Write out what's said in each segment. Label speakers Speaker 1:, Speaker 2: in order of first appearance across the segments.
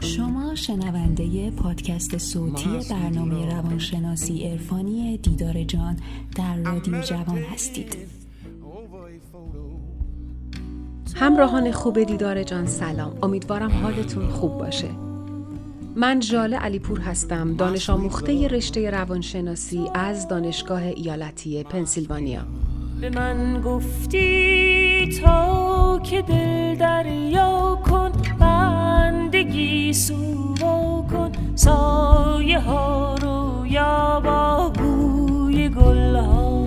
Speaker 1: شما شنونده پادکست صوتی برنامه روانشناسی عرفانی دیدار جان در رادیو جوان هستید.
Speaker 2: همراهان خوب دیدار جان سلام. امیدوارم حالتون خوب باشه. من جاله علیپور هستم دانش آموخته رشته روانشناسی از دانشگاه ایالتی پنسیلوانیا.
Speaker 3: به من گفتی تا که دل دریا کن. بندگی سو کن سایه ها رو یا با بوی گل ها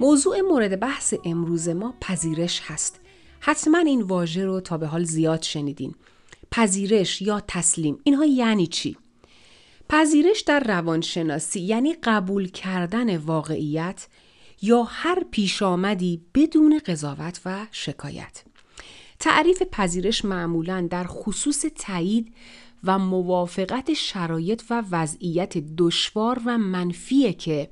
Speaker 2: موضوع مورد بحث امروز ما پذیرش هست. حتما این واژه رو تا به حال زیاد شنیدین. پذیرش یا تسلیم اینها یعنی چی؟ پذیرش در روانشناسی یعنی قبول کردن واقعیت یا هر پیش آمدی بدون قضاوت و شکایت. تعریف پذیرش معمولا در خصوص تایید و موافقت شرایط و وضعیت دشوار و منفیه که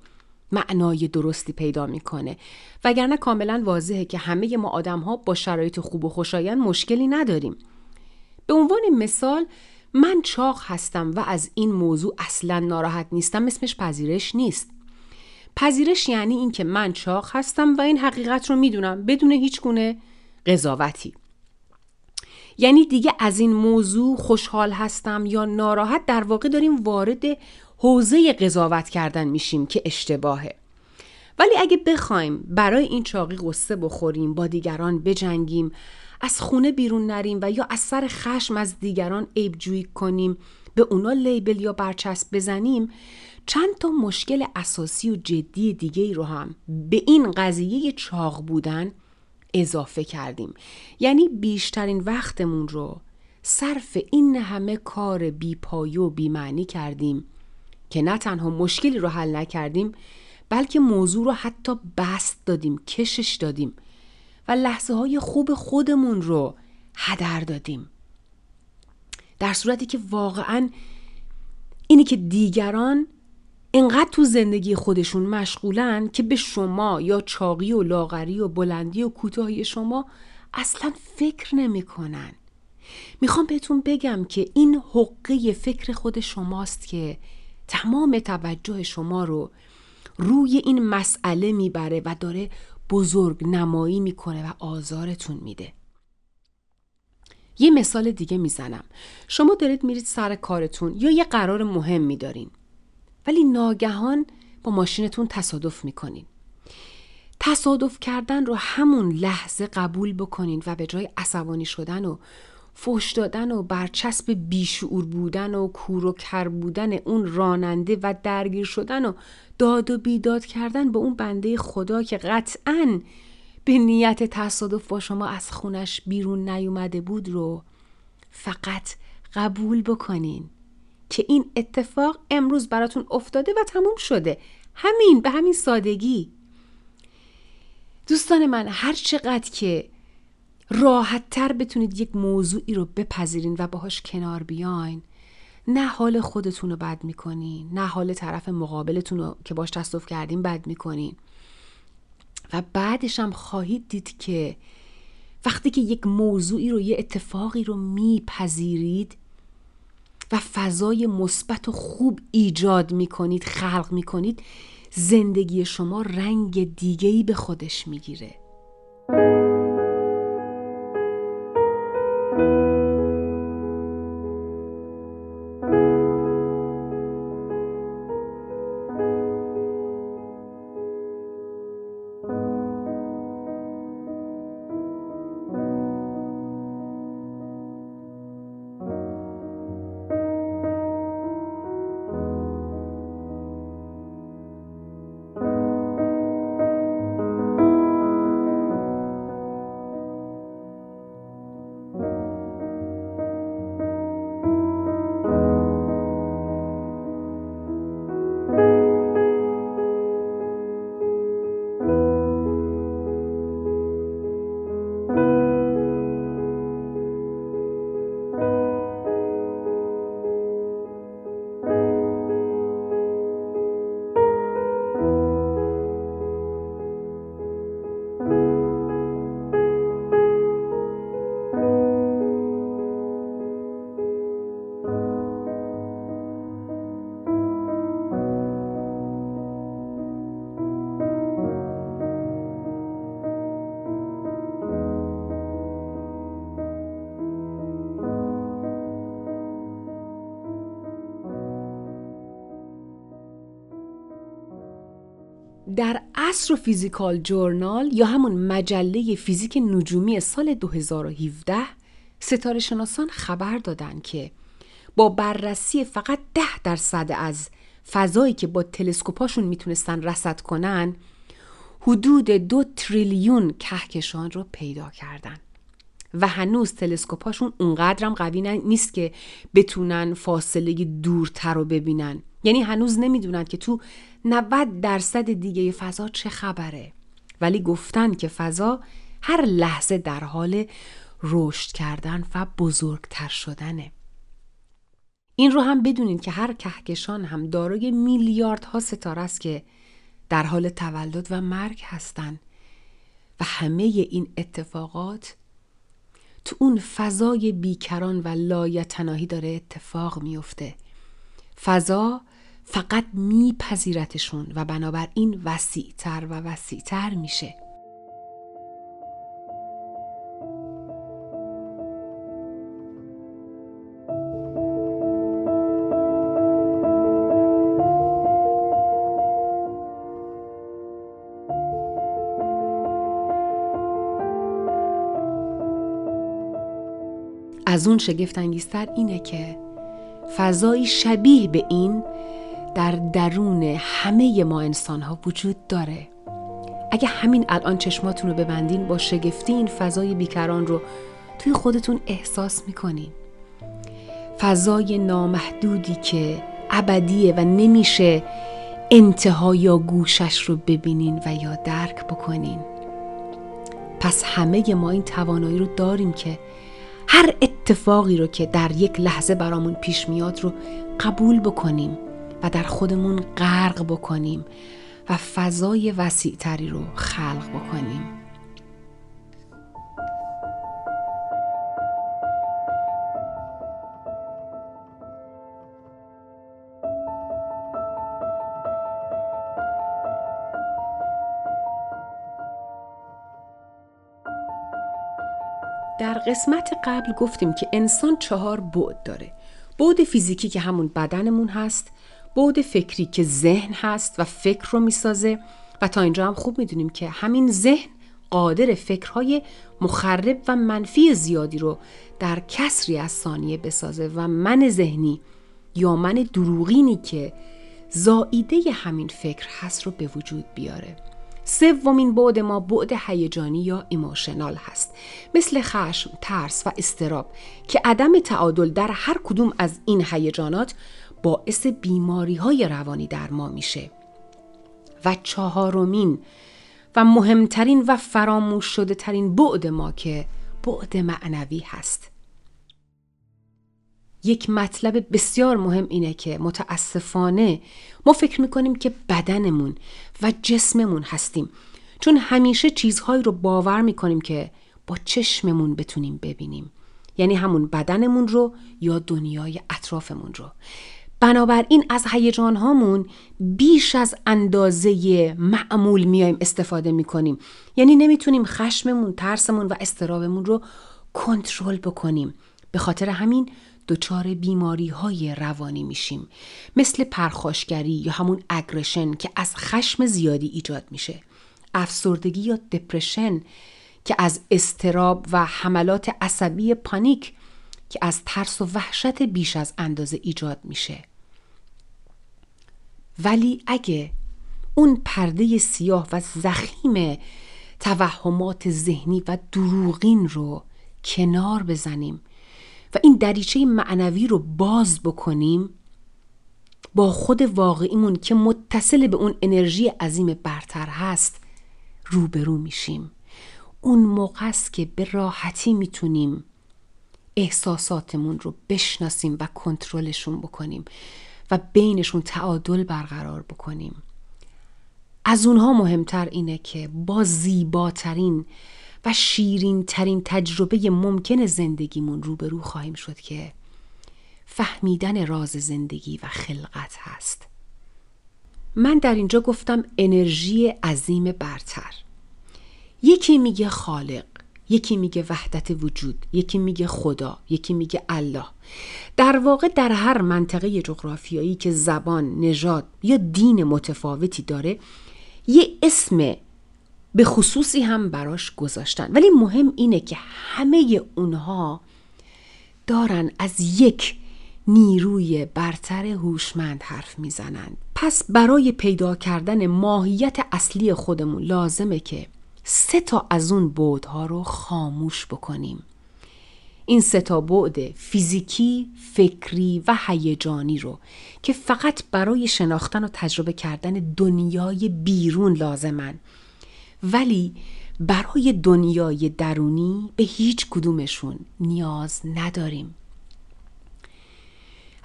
Speaker 2: معنای درستی پیدا می‌کنه. وگرنه کاملا واضحه که همه ما آدم ها با شرایط خوب و خوشایند مشکلی نداریم. به عنوان مثال من چاق هستم و از این موضوع اصلا ناراحت نیستم اسمش پذیرش نیست. پذیرش یعنی اینکه من چاق هستم و این حقیقت رو می‌دونم بدون هیچ گونه قضاوتی. یعنی دیگه از این موضوع خوشحال هستم یا ناراحت در واقع داریم وارد حوزه قضاوت کردن میشیم که اشتباهه. ولی اگه بخوایم برای این چاقی قصه بخوریم با دیگران بجنگیم از خونه بیرون نریم و یا از سر خشم از دیگران عیبجویی کنیم به اونا لیبل یا برچسب بزنیم چند تا مشکل اساسی و جدی دیگه رو هم به این قضیه چاق بودن اضافه کردیم. یعنی بیشترین وقتمون رو صرف این همه کار بیپایه و بیمعنی کردیم. که نه تنها مشکلی رو حل نکردیم بلکه موضوع رو حتی بست دادیم کشش دادیم و لحظه های خوب خودمون رو هدر دادیم در صورتی که واقعا اینی که دیگران انقدر تو زندگی خودشون مشغولن که به شما یا چاقی و لاغری و بلندی و کوتاهی شما اصلا فکر نمی‌کنن. می‌خوام بهتون بگم که این حقه فکر خود شماست که تمام توجه شما رو روی این مسئله می‌بره و داره بزرگ نمایی می‌کنه و آزارتون میده. یه مثال دیگه می‌زنم. شما دارید میرید سر کارتون یا یه قرار مهم میدارین ولی ناگهان با ماشینتون تصادف می‌کنین. تصادف کردن رو همون لحظه قبول بکنین و به جای عصبانی شدن و فوش دادن و برچسب بیشعور بودن و کور و کر بودن اون راننده و درگیر شدن و داد و بیداد کردن به اون بنده خدا که قطعا به نیت تصادف با شما از خونش بیرون نیومده بود رو فقط قبول بکنین که این اتفاق امروز براتون افتاده و تموم شده. همین به همین سادگی. دوستان من هر چقدر که راحت تر بتونید یک موضوعی رو بپذیرین و باهاش کنار بیاین. نه حال خودتون رو بد می‌کنین نه حال طرف مقابلتون رو که باش تصادف کردین بد می‌کنین. و بعدش هم خواهید دید که وقتی که یک موضوعی رو یه اتفاقی رو میپذیرید و فضای مثبت و خوب ایجاد می‌کنید خلق می‌کنید زندگی شما رنگ دیگهی به خودش می‌گیره. در و فیزیکال جورنال یا همون مجله فیزیک نجومی سال 2017 ستاره شناسان خبر دادن که با بررسی فقط ده درصد از فضایی که با تلسکوپاشون می‌تونستن رصد کنن حدود دو تریلیون کهکشان رو پیدا کردن. و هنوز تلسکوپاشون اونقدرم قوی نیست که بتونن فاصله دورتر رو ببینن. یعنی هنوز نمی‌دونن که تو 90 درصد دیگه فضا چه خبره؟ ولی گفتن که فضا هر لحظه در حال رشد کردن و بزرگتر شدنه. این رو هم بدونین که هر کهکشان هم دارای میلیاردها ستاره است که در حال تولد و مرگ هستند و همه این اتفاقات تو اون فضای بیکران و لایتناهی داره اتفاق میفته. فضا فقط میپذیرتشون و بنابراین وسیعتر و وسیعتر میشه. از اون شگفتانگیزتر اینه که فضایی شبیه به این در درون همه ما انسان ها وجود داره. اگه همین الان چشماتون رو ببندین با شگفتی این فضای بیکران رو توی خودتون احساس می‌کنین. فضای نامحدودی که ابدیه و نمیشه انتها یا گوشش رو ببینین و یا درک بکنین. پس همه ما این توانایی رو داریم که هر اتفاقی رو که در یک لحظه برامون پیش میاد رو قبول بکنیم. و در خودمون غرق بکنیم و فضای وسیعتری رو خلق بکنیم. در قسمت قبل گفتیم که انسان چهار بعد داره. بعد فیزیکی که همون بدنمون هست بعد فکری که ذهن هست و فکر رو می‌سازه و تا اینجا هم خوب می‌دونیم که همین ذهن قادر فکرهای مخرب و منفی زیادی رو در کسری از ثانیه بسازه و من ذهنی یا من دروغینی که زائیده همین فکر هست رو به وجود بیاره. سومین بعد ما بعد هیجانی یا ایموشنال هست. مثل خشم، ترس و استراب که عدم تعادل در هر کدوم از این هیجانات باعث بیماری های روانی در ما میشه. و چهارمین و مهمترین و فراموش شده ترین بعد ما که بعد معنوی هست. یک مطلب بسیار مهم اینه که متاسفانه ما فکر می‌کنیم که بدنمون و جسممون هستیم. چون همیشه چیزهایی رو باور می‌کنیم که با چشممون بتونیم ببینیم. یعنی همون بدنمون رو یا دنیای اطرافمون رو. بنابراین از هیجان هامون بیش از اندازه معمول میایم استفاده می‌کنیم. یعنی نمی‌تونیم خشممون ترسمون و استرابمون رو کنترل بکنیم. به خاطر همین دچار بیماری های روانی میشیم. مثل پرخاشگری یا همون اگرشن که از خشم زیادی ایجاد میشه. افسردگی یا دپرشن که از استراب و حملات عصبی پانیک که از ترس و وحشت بیش از اندازه ایجاد میشه. ولی اگه اون پرده سیاه و زخیم توهمات ذهنی و دروغین رو کنار بزنیم و این دریچه معنوی رو باز بکنیم با خود واقعیمون که متصل به اون انرژی عظیم برتر هست روبرو میشیم. اون موقع است که به راحتی می‌تونیم احساساتمون رو بشناسیم و کنترلشون بکنیم و بینشون تعادل برقرار بکنیم. از اونها مهمتر اینه که با زیباترین و شیرین ترین تجربه ممکن زندگیمون روبرو خواهیم شد که فهمیدن راز زندگی و خلقت هست. من در اینجا گفتم انرژی عظیم برتر. یکی میگه خالق. یکی میگه وحدت وجود یکی میگه خدا یکی میگه الله. در واقع در هر منطقه جغرافیایی که زبان نژاد یا دین متفاوتی داره یه اسم به خصوصی هم براش گذاشتن. ولی مهم اینه که همه اونها دارن از یک نیروی برتر هوشمند حرف می‌زنند پس برای پیدا کردن ماهیت اصلی خودمون لازمه که سه تا از اون بودها رو خاموش بکنیم. این سه تا بعد فیزیکی، فکری و هیجانی رو که فقط برای شناختن و تجربه کردن دنیای بیرون لازمن. ولی برای دنیای درونی به هیچ کدومشون نیاز نداریم.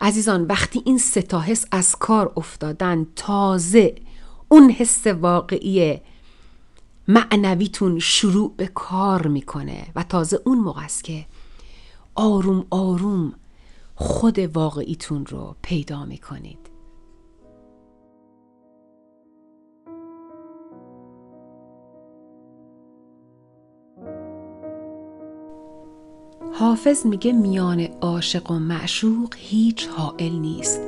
Speaker 2: عزیزان وقتی این سه تا حس از کار افتادن تازه اون حس واقعی معنویتون شروع به کار می‌کنه و تازه اون موقع است که آروم آروم خود واقعیتون رو پیدا می‌کنید. حافظ میگه میان عاشق و معشوق هیچ حائل نیست.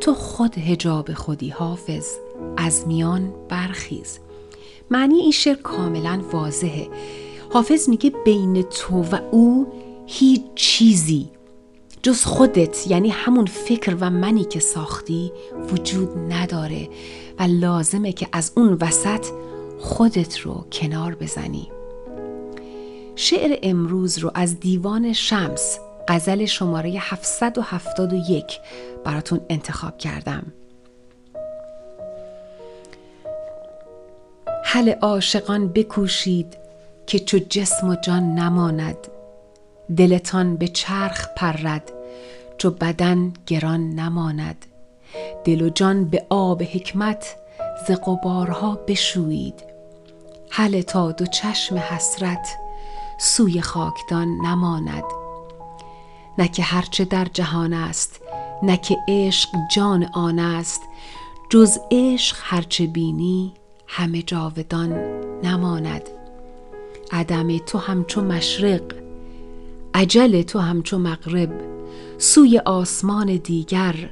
Speaker 2: تو خود هجاب خودی حافظ از میان برخیز. معنی این شعر کاملا واضحه. حافظ میگه بین تو و او هیچ چیزی جز خودت یعنی همون فکر و منی که ساختی وجود نداره و لازمه که از اون وسط خودت رو کنار بزنی. شعر امروز رو از دیوان شمس غزل شماره 771 براتون انتخاب کردم. حل عاشقان بکوشید که چو جسم و جان نماند. دلتان به چرخ پرد چو بدن گران نماند. دل و جان به آب حکمت ز غبارها بشویید. حل تا دو چشم حسرت سوی خاکدان نماند. نه که هرچه در جهان است نه که عشق جان آن است. جز عشق هرچه بینی همه جاودان نماند. عدم تو همچو مشرق عجل تو همچو مغرب سوی آسمان دیگر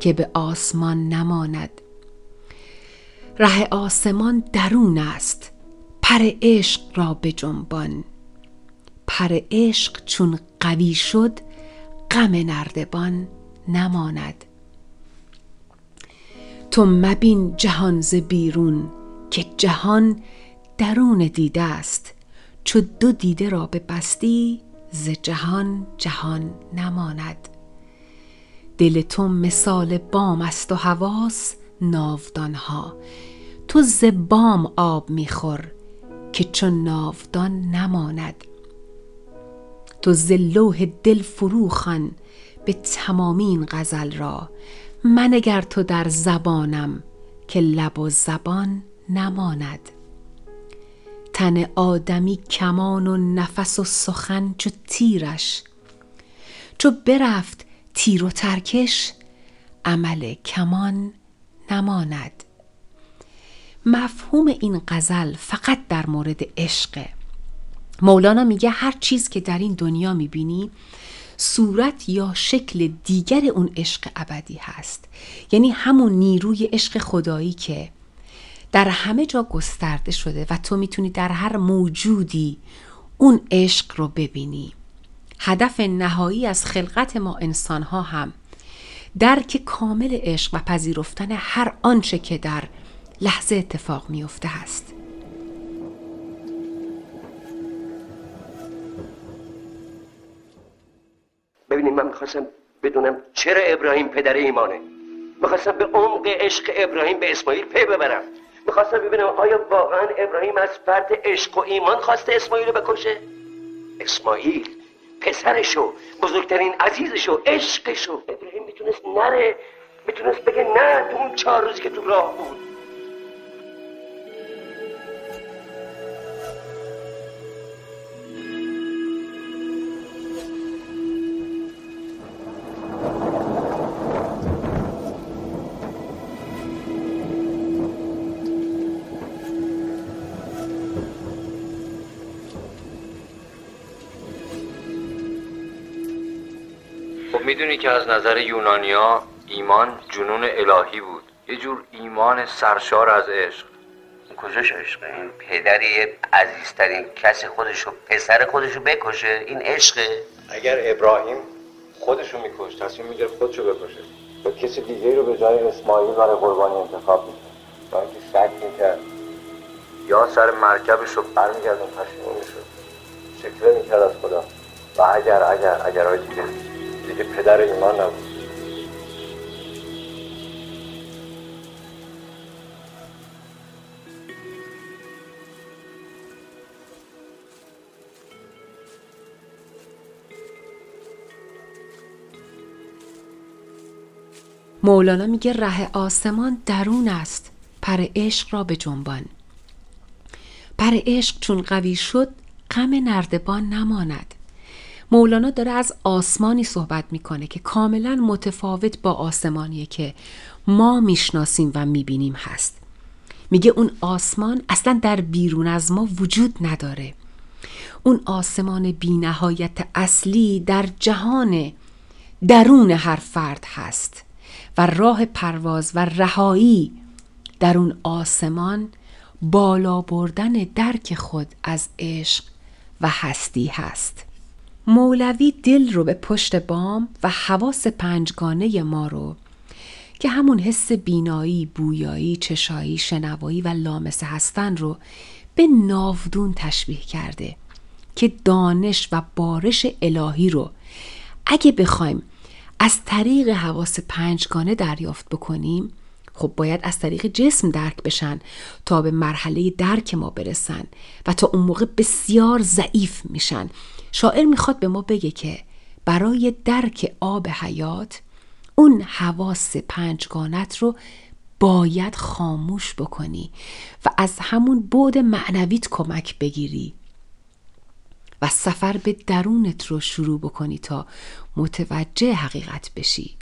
Speaker 2: که به آسمان نماند. ره آسمان درون است پر عشق را به جنبان. پر عشق چون قوی شد غم نردبان نماند. تو مبین جهان ز بیرون که جهان درون دیده است چو دو دیده را به بستی ز جهان جهان نماند. دل تو مثال بام است و حواس ناودان تو ز بام آب میخور که چون ناودان نماند. تو ز لوح دل فروخن به تمامی این غزل را. منگر تو در زبانم که لب و زبان نماند. تن آدمی کمان و نفس و سخن چو تیرش. چو برفت تیر و ترکش عمل کمان نماند. مفهوم این غزل فقط در مورد عشقه. مولانا میگه هر چیز که در این دنیا می‌بینی صورت یا شکل دیگر اون عشق ابدی هست. یعنی همون نیروی عشق خدایی که در همه جا گسترده شده و تو می‌تونی در هر موجودی اون عشق رو ببینی. هدف نهایی از خلقت ما انسان ها هم درک کامل عشق و پذیرفتن هر آنچه که در لحظه اتفاق میفته هست.
Speaker 4: من می‌خواستم بدونم چرا ابراهیم پدر ایمانه. می‌خواستم به عمق عشق ابراهیم به اسماعیل پی ببرم. می‌خواستم ببینم آیا واقعا ابراهیم از فرد عشق و ایمان خواسته اسماعیل رو بکشه؟ اسماعیل پسرشو بزرگترین عزیزشو عشقشو. ابراهیم می‌تونست نره می‌تونست بگه نه تو اون چهار روزی که تو راه بود.
Speaker 5: می‌دونی که از نظر یونانیا ایمان جنون الهی بود. یه جور ایمان سرشار از عشق.
Speaker 4: کجاش عشقه این پدری عزیزترین کسی خودشو پسر خودشو بکشه این عشقه.
Speaker 6: اگر ابراهیم خودشو میکش تصمیم می‌گیره خودشو بکشه. و کسی دیگه رو به جای اسماعیل برای قربانی انتخاب می‌کنه با اینکه شک می‌کرد. یا سر مرکبش رو برمیگردون پشیمون می‌شد شکله می‌کرد از خدا. و اگر اگر اگر های دیگه. دیگه پدر ایمان نبود.
Speaker 2: مولانا میگه ره آسمان درون است پر عشق را به جنبان. پر عشق چون قوی شد غم نردبان نماند. مولانا داره از آسمانی صحبت می‌کنه که کاملا متفاوت با آسمانیه که ما می‌شناسیم و می‌بینیم هست. میگه اون آسمان اصلا در بیرون از ما وجود نداره. اون آسمان بینهایت اصلی در جهان درون هر فرد هست و راه پرواز و رهایی در اون آسمان بالا بردن درک خود از عشق و هستی هست. مولوی دل رو به پشت بام و حواس پنجگانه ما رو که همون حس بینایی، بویایی، چشایی، شنوایی و لامسه هستن رو به ناودون تشبیه کرده که دانش و بارش الهی رو اگه بخوایم از طریق حواس پنجگانه دریافت بکنیم خب باید از طریق جسم درک بشن تا به مرحله درک ما برسن و تا اون موقع بسیار ضعیف میشن. شاعر می‌خواد به ما بگه که برای درک آب حیات اون حواس پنجگانت رو باید خاموش بکنی و از همون بود معنویت کمک بگیری و سفر به درونت رو شروع بکنی تا متوجه حقیقت بشی.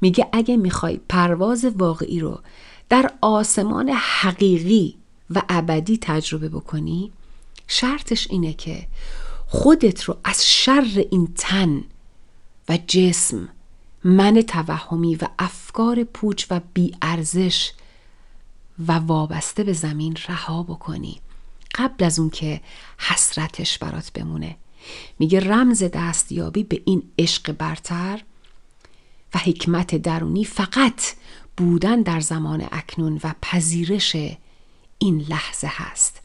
Speaker 2: میگه اگه می‌خوای پرواز واقعی رو در آسمان حقیقی و ابدی تجربه بکنی شرطش اینه که خودت رو از شر این تن و جسم من توهمی و افکار پوچ و بیارزش و وابسته به زمین رها بکنی. قبل از اون که حسرتش برات بمونه. میگه رمز دستیابی به این عشق برتر و حکمت درونی فقط بودن در زمان اکنون و پذیرش این لحظه هست.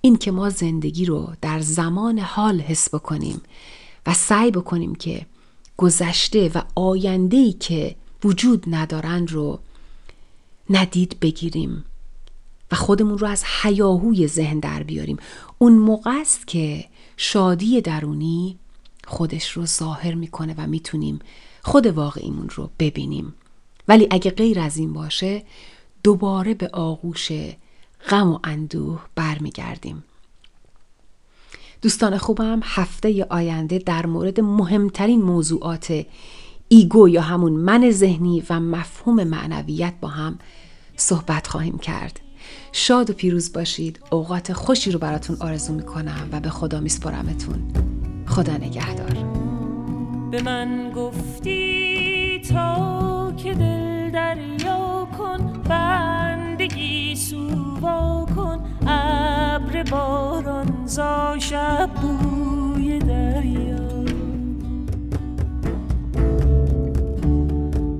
Speaker 2: این که ما زندگی رو در زمان حال حس بکنیم و سعی بکنیم که گذشته و آیندهی که وجود ندارند رو ندید بگیریم و خودمون رو از حیاهوی ذهن در بیاریم. اون موقع است که شادی درونی خودش رو ظاهر می‌کنه و می‌تونیم خود واقعیمون رو ببینیم. ولی اگه غیر از این باشه دوباره به آغوش غم و اندوه برمیگردیم. دوستان خوبم هفته آینده در مورد مهمترین موضوعات ایگو یا همون من ذهنی و مفهوم معنویت با هم صحبت خواهیم کرد. شاد و پیروز باشید. اوقات خوشی رو براتون آرزو می‌کنم و به خدا میسپرمتون خدا نگهدار.
Speaker 3: به من گفتی تا که دل دریا کن بندگی سووا کن ابر باران زا شب بوی دریا.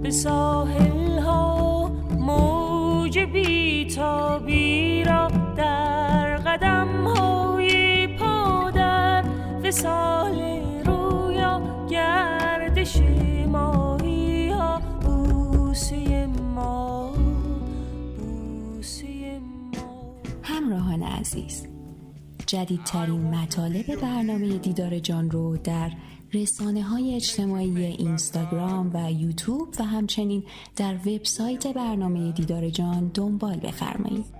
Speaker 3: به ساحل ها موج بیتابی را در قدم های پادر وسال
Speaker 1: همراهان عزیز. جدیدترین مطالب برنامه دیدار جان رو در رسانه های اجتماعی اینستاگرام و یوتیوب و همچنین در وبسایت برنامه دیدار جان دنبال بفرمایید.